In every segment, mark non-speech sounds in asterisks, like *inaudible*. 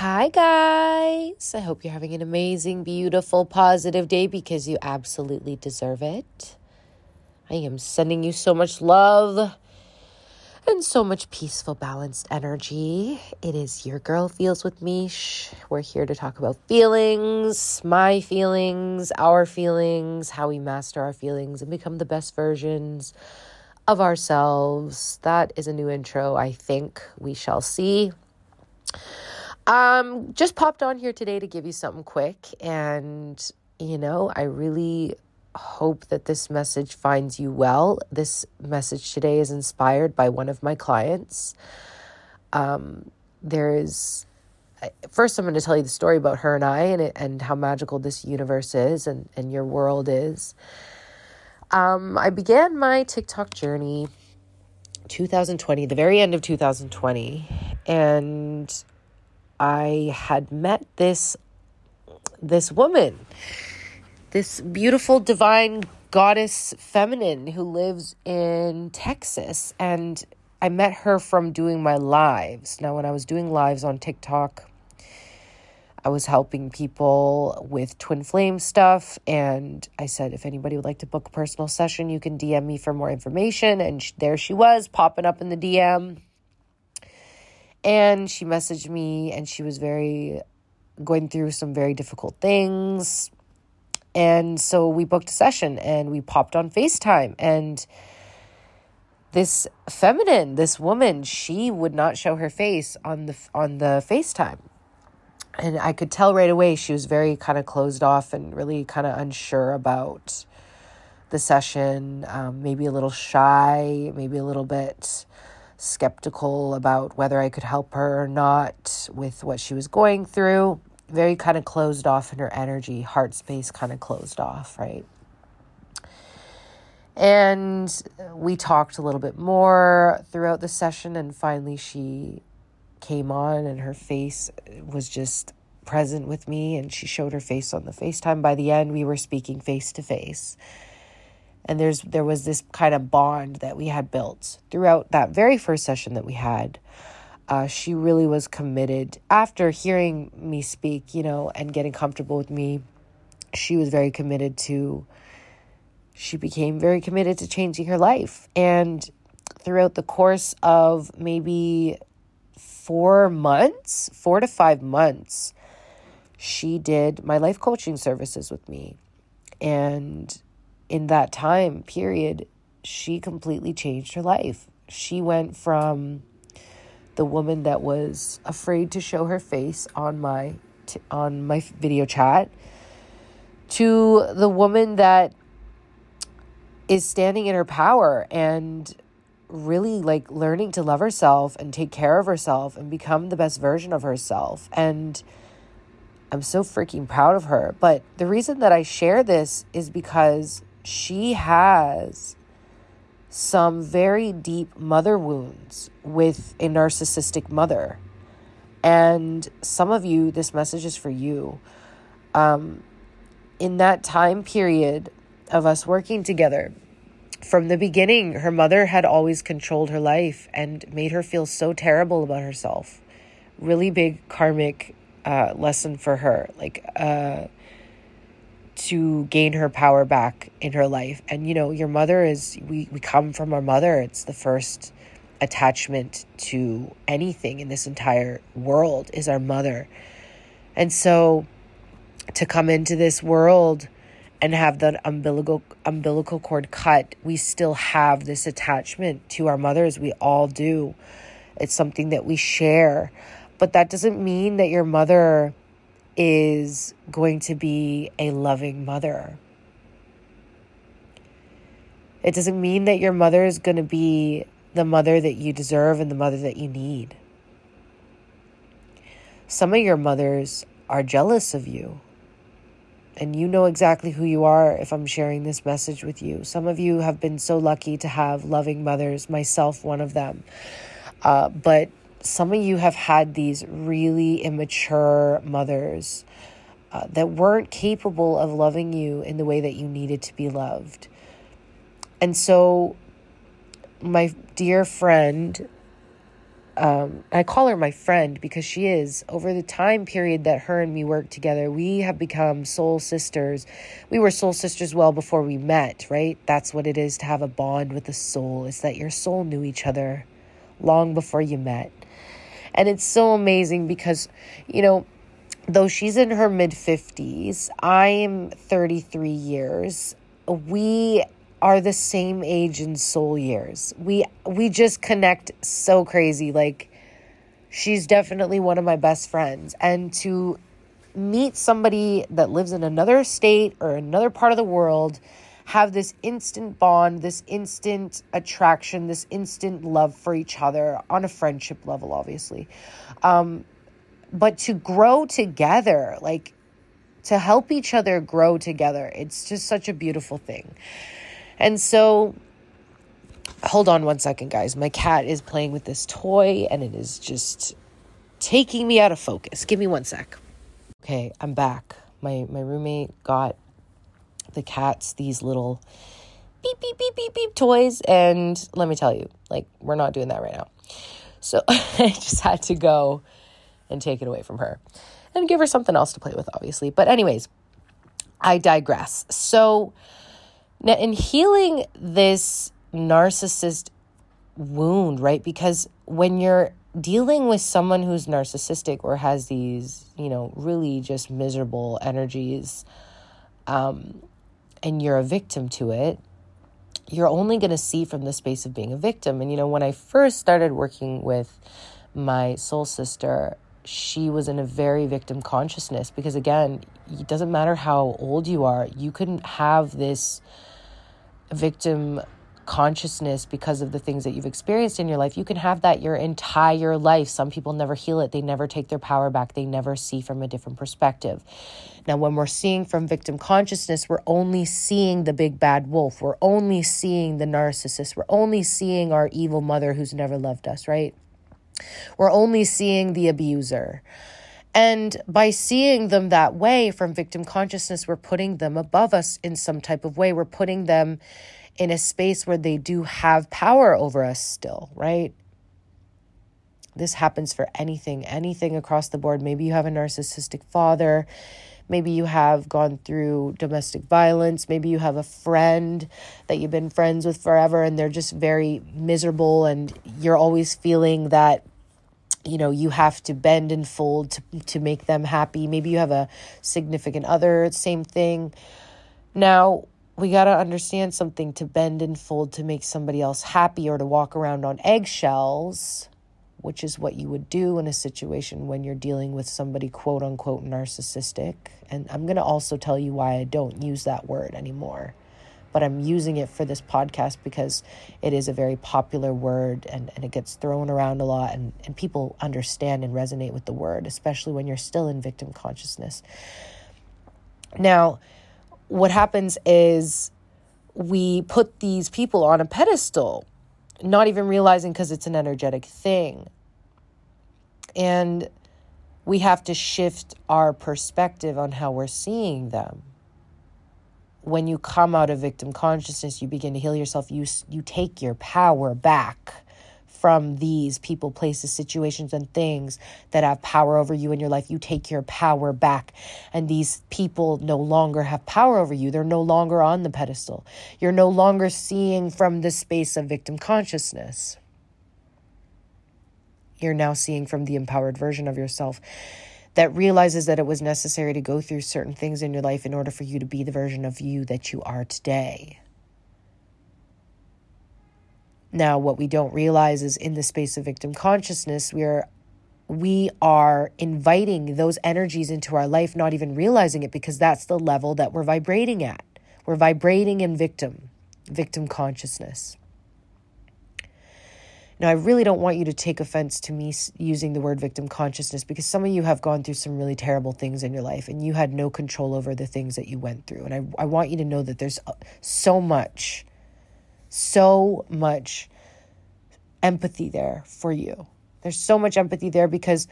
Hi, guys. I hope you're having an amazing, beautiful, positive day because you absolutely deserve it. I am sending you so much love and so much peaceful, balanced energy. It is your girl feels with Meesh. We're here to talk about feelings, my feelings, our feelings, how we master our feelings and become the best versions of ourselves. That is a new intro. I think we shall see. Um, just popped on here today to give you something quick. And, you know, I really hope that this message finds you well. This message today is inspired by one of my clients. Um, there is, first, I'm going to tell you the story about her and I and, and how magical this universe is and, and your world is. Um, I began my TikTok journey 2020, the very end of 2020. And I had met this this woman, this beautiful divine goddess feminine who lives in Texas and I met her from doing my lives. Now when I was doing lives on TikTok, I was helping people with twin flame stuff and I said if anybody would like to book a personal session, you can DM me for more information and sh- there she was popping up in the DM and she messaged me and she was very going through some very difficult things. And so we booked a session and we popped on FaceTime. And this feminine, this woman, she would not show her face on the on the FaceTime. And I could tell right away she was very kind of closed off and really kind of unsure about the session, um, maybe a little shy, maybe a little bit skeptical about whether I could help her or not with what she was going through. Very kind of closed off in her energy, heart space kind of closed off, right? And we talked a little bit more throughout the session, and finally she came on, and her face was just present with me, and she showed her face on the FaceTime. By the end, we were speaking face to face and there's there was this kind of bond that we had built throughout that very first session that we had. Uh, she really was committed. After hearing me speak you know and getting comfortable with me she was very committed to she became very committed to changing her life. And throughout the course of maybe four months four to five months she did my life coaching services with me. And in that time period, she completely changed her life. She went from the woman that was afraid to show her face on my t- on my video chat to the woman that is standing in her power and really like learning to love herself and take care of herself and become the best version of herself and I'm so freaking proud of her. But the reason that I share this is because she has some very deep mother wounds with a narcissistic mother. And some of you, this message is for you. Um, in that time period of us working together, from the beginning, her mother had always controlled her life and made her feel so terrible about herself. Really big karmic uh, lesson for her. Like, uh, to gain her power back in her life. And you know, your mother is we we come from our mother. It's the first attachment to anything in this entire world is our mother. And so to come into this world and have that umbilical umbilical cord cut, we still have this attachment to our mothers. We all do. It's something that we share. But that doesn't mean that your mother is going to be a loving mother. It doesn't mean that your mother is going to be the mother that you deserve and the mother that you need. Some of your mothers are jealous of you. And you know exactly who you are if I'm sharing this message with you. Some of you have been so lucky to have loving mothers, myself, one of them. Uh, but some of you have had these really immature mothers uh, that weren't capable of loving you in the way that you needed to be loved. And so, my dear friend, um, I call her my friend because she is. Over the time period that her and me worked together, we have become soul sisters. We were soul sisters well before we met, right? That's what it is to have a bond with a soul, is that your soul knew each other long before you met. And it's so amazing because, you know, though she's in her mid 50s, I am 33 years. We are the same age in soul years. We we just connect so crazy. Like she's definitely one of my best friends and to meet somebody that lives in another state or another part of the world have this instant bond, this instant attraction, this instant love for each other on a friendship level, obviously. Um, but to grow together, like to help each other grow together, it's just such a beautiful thing. And so, hold on one second, guys. My cat is playing with this toy and it is just taking me out of focus. Give me one sec. Okay, I'm back. My my roommate got the cats these little beep beep beep beep beep toys and let me tell you, like we're not doing that right now. So *laughs* I just had to go and take it away from her and give her something else to play with obviously. But anyways, I digress. So now, in healing this narcissist wound, right? Because when you're dealing with someone who's narcissistic or has these, you know, really just miserable energies, um, and you're a victim to it, you're only going to see from the space of being a victim. And, you know, when I first started working with my soul sister, she was in a very victim consciousness because, again, it doesn't matter how old you are, you couldn't have this victim consciousness because of the things that you've experienced in your life. You can have that your entire life. Some people never heal it, they never take their power back, they never see from a different perspective. Now, when we're seeing from victim consciousness, we're only seeing the big bad wolf, we're only seeing the narcissist, we're only seeing our evil mother who's never loved us, right? We're only seeing the abuser. And by seeing them that way from victim consciousness, we're putting them above us in some type of way. We're putting them in a space where they do have power over us still, right? This happens for anything, anything across the board. Maybe you have a narcissistic father. Maybe you have gone through domestic violence. Maybe you have a friend that you've been friends with forever and they're just very miserable and you're always feeling that you know you have to bend and fold to, to make them happy maybe you have a significant other same thing now we got to understand something to bend and fold to make somebody else happy or to walk around on eggshells which is what you would do in a situation when you're dealing with somebody quote unquote narcissistic and i'm going to also tell you why i don't use that word anymore but I'm using it for this podcast because it is a very popular word and, and it gets thrown around a lot and, and people understand and resonate with the word, especially when you're still in victim consciousness. Now, what happens is we put these people on a pedestal, not even realizing because it's an energetic thing. And we have to shift our perspective on how we're seeing them when you come out of victim consciousness, you begin to heal yourself. You you take your power back from these people, places, situations, and things that have power over you in your life. You take your power back, and these people no longer have power over you. They're no longer on the pedestal. You're no longer seeing from the space of victim consciousness. You're now seeing from the empowered version of yourself that realizes that it was necessary to go through certain things in your life in order for you to be the version of you that you are today. Now, what we don't realize is in the space of victim consciousness, we are we are inviting those energies into our life, not even realizing it because that's the level that we're vibrating at. We're vibrating in victim, victim consciousness. Now, I really don't want you to take offense to me using the word victim consciousness because some of you have gone through some really terrible things in your life and you had no control over the things that you went through. And I, I want you to know that there's uh, so much, so much empathy there for you. There's so much empathy there because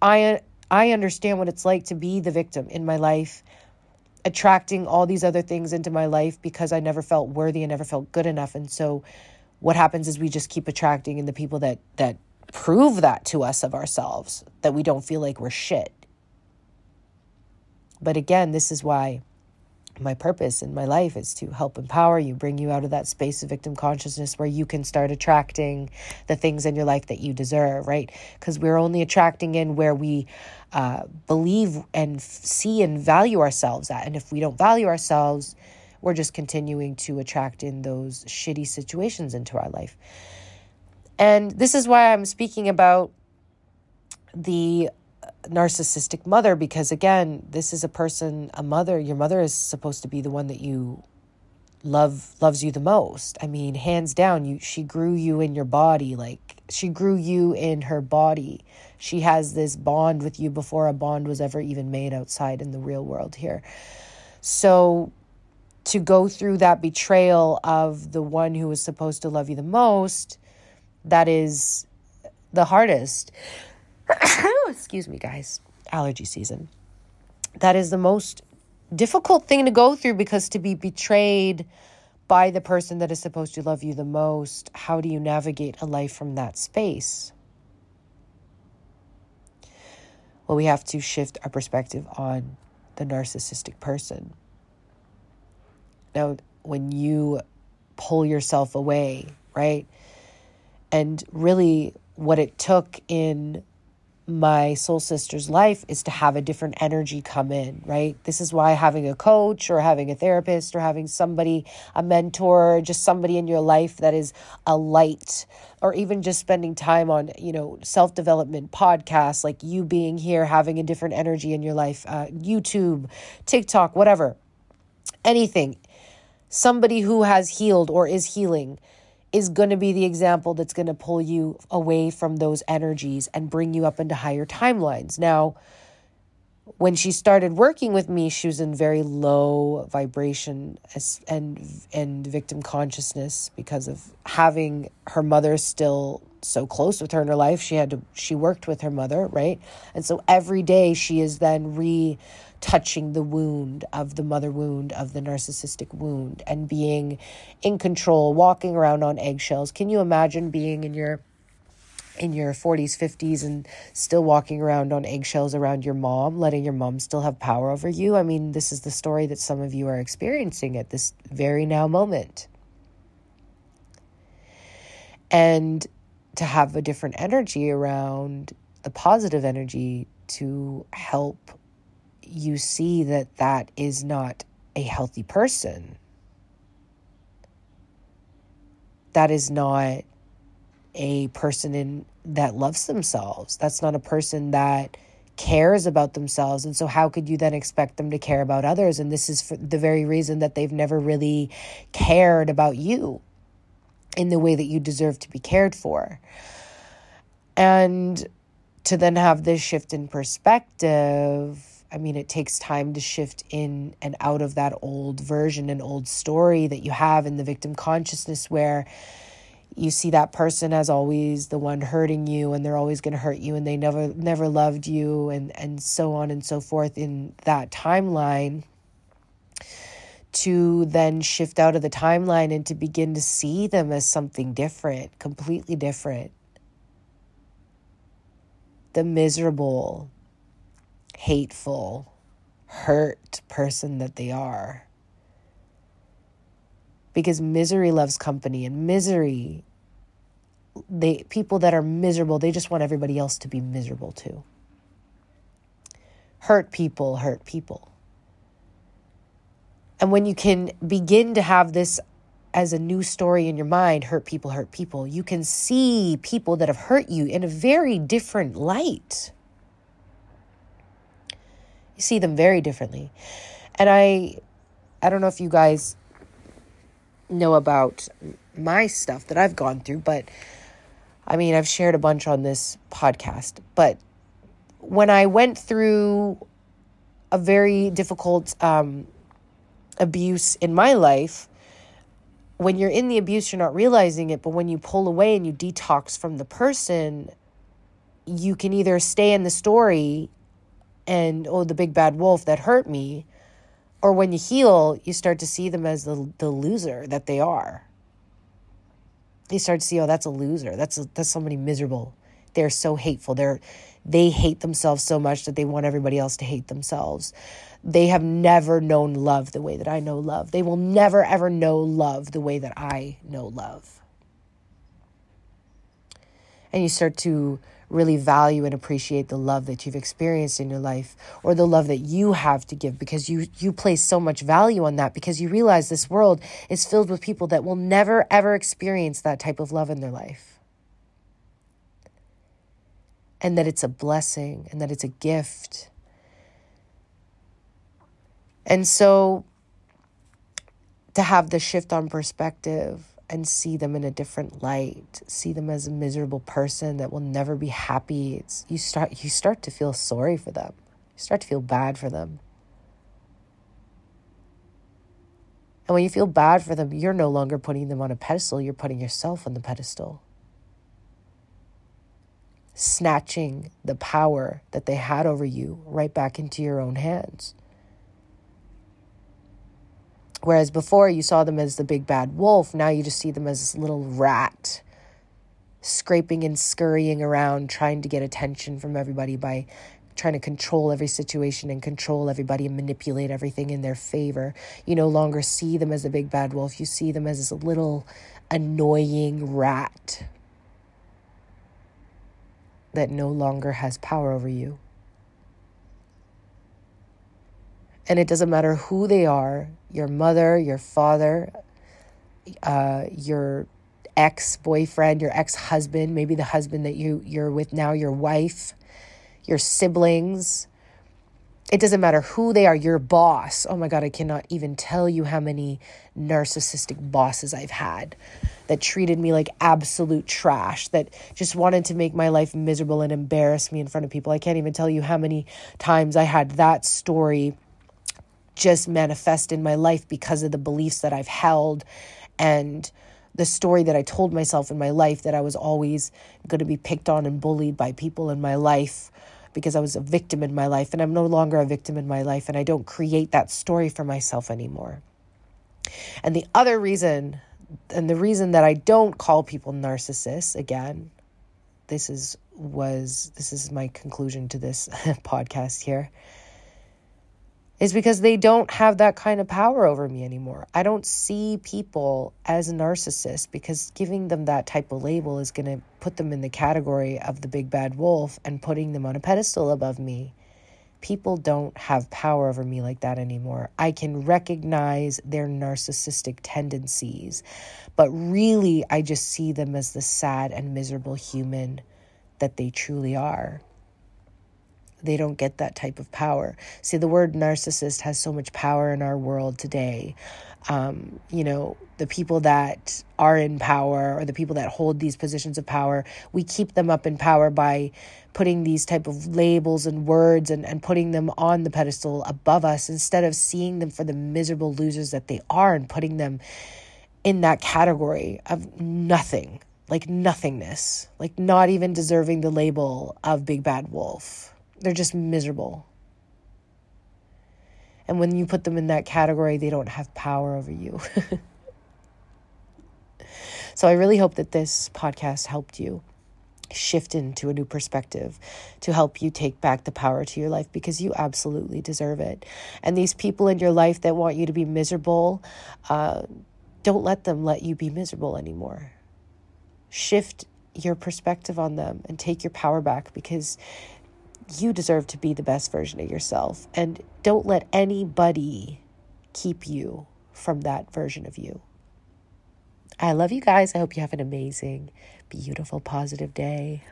I, I understand what it's like to be the victim in my life attracting all these other things into my life because I never felt worthy and never felt good enough. And so what happens is we just keep attracting and the people that that prove that to us of ourselves, that we don't feel like we're shit. But again, this is why my purpose in my life is to help empower you, bring you out of that space of victim consciousness where you can start attracting the things in your life that you deserve, right? Because we're only attracting in where we uh, believe and f- see and value ourselves at. And if we don't value ourselves, we're just continuing to attract in those shitty situations into our life. And this is why I'm speaking about the narcissistic mother because again this is a person a mother your mother is supposed to be the one that you love loves you the most. I mean hands down you she grew you in your body like she grew you in her body. She has this bond with you before a bond was ever even made outside in the real world here. So to go through that betrayal of the one who was supposed to love you the most that is the hardest *coughs* excuse me, guys, allergy season. That is the most difficult thing to go through because to be betrayed by the person that is supposed to love you the most, how do you navigate a life from that space? Well, we have to shift our perspective on the narcissistic person. Now, when you pull yourself away, right? And really, what it took in my soul sister's life is to have a different energy come in, right? This is why having a coach or having a therapist or having somebody, a mentor, just somebody in your life that is a light, or even just spending time on, you know, self development podcasts, like you being here, having a different energy in your life, uh, YouTube, TikTok, whatever, anything. Somebody who has healed or is healing is going to be the example that's going to pull you away from those energies and bring you up into higher timelines. Now, when she started working with me, she was in very low vibration and and victim consciousness because of having her mother still so close with her in her life. She had to she worked with her mother, right? And so every day she is then re touching the wound of the mother wound of the narcissistic wound and being in control walking around on eggshells. Can you imagine being in your in your 40s 50s and still walking around on eggshells around your mom letting your mom still have power over you? I mean this is the story that some of you are experiencing at this very now moment. And to have a different energy around the positive energy to help you see that that is not a healthy person. That is not a person in that loves themselves. That's not a person that cares about themselves. And so, how could you then expect them to care about others? And this is for the very reason that they've never really cared about you in the way that you deserve to be cared for. And to then have this shift in perspective I mean, it takes time to shift in and out of that old version and old story that you have in the victim consciousness where you see that person as always the one hurting you and they're always going to hurt you and they never never loved you and and so on and so forth in that timeline to then shift out of the timeline and to begin to see them as something different, completely different. The miserable, hateful, hurt person that they are. Because misery loves company and misery they people that are miserable, they just want everybody else to be miserable too. Hurt people hurt people. And when you can begin to have this as a new story in your mind, hurt people hurt people, you can see people that have hurt you in a very different light. You see them very differently. And I I don't know if you guys know about my stuff that I've gone through, but I mean, I've shared a bunch on this podcast, but when I went through a very difficult um, abuse in my life, when you're in the abuse, you're not realizing it, but when you pull away and you detox from the person, you can either stay in the story and oh the big bad wolf that hurt me or when you heal you start to see them as the the loser that they are you start to see oh that's a loser that's a, that's somebody miserable they're so hateful. They're they hate themselves so much that they want everybody else to hate themselves. They have never known love the way that I know love. They will never ever know love the way that I know love. And you start to really value and appreciate the love that you've experienced in your life or the love that you have to give because you you place so much value on that because you realize this world is filled with people that will never ever experience that type of love in their life and that it's a blessing and that it's a gift. And so to have the shift on perspective and see them in a different light, see them as a miserable person that will never be happy, it's you start you start to feel sorry for them. You start to feel bad for them. And when you feel bad for them, you're no longer putting them on a pedestal, you're putting yourself on the pedestal snatching the power that they had over you right back into your own hands. Whereas before you saw them as the big bad wolf, now you just see them as this little rat scraping and scurrying around trying to get attention from everybody by trying to control every situation and control everybody and manipulate everything in their favor. You no longer see them as a big bad wolf, you see them as this little annoying rat that no longer has power over you. And it doesn't matter who they are your mother, your father, uh, your ex boyfriend, your ex husband, maybe the husband that you, you're with now, your wife, your siblings, it doesn't matter who they are, your boss. Oh my God, I cannot even tell you how many narcissistic bosses I've had that treated me like absolute trash, that just wanted to make my life miserable and embarrass me in front of people. I can't even tell you how many times I had that story just manifest in my life because of the beliefs that I've held and the story that I told myself in my life that I was always going to be picked on and bullied by people in my life because I was a victim in my life and I'm no longer a victim in my life and I don't create that story for myself anymore. And the other reason, and the reason that I don't call people narcissists, again, this is was this is my conclusion to this *laughs* podcast here is because they don't have that kind of power over me anymore. I don't see people as narcissists because giving them that type of label is going to put them in the category of the big bad wolf and putting them on a pedestal above me. People don't have power over me like that anymore. I can recognize their narcissistic tendencies, but really, I just see them as the sad and miserable human that they truly are they don't get that type of power. See, the word narcissist has so much power in our world today. Um, you know, the people that are in power or the people that hold these positions of power, we keep them up in power by putting these type of labels and words and, and putting them on the pedestal above us instead of seeing them for the miserable losers that they are and putting them in that category of nothing, like nothingness, like not even deserving the label of big bad wolf. They're just miserable. And when you put them in that category, they don't have power over you. *laughs* so I really hope that this podcast helped you shift into a new perspective to help you take back the power to your life because you absolutely deserve it. And these people in your life that want you to be miserable, uh, don't let them let you be miserable anymore. Shift your perspective on them and take your power back because you deserve to be the best version of yourself. And don't let anybody keep you from that version of you. I love you guys. I hope you have an amazing, beautiful, positive day.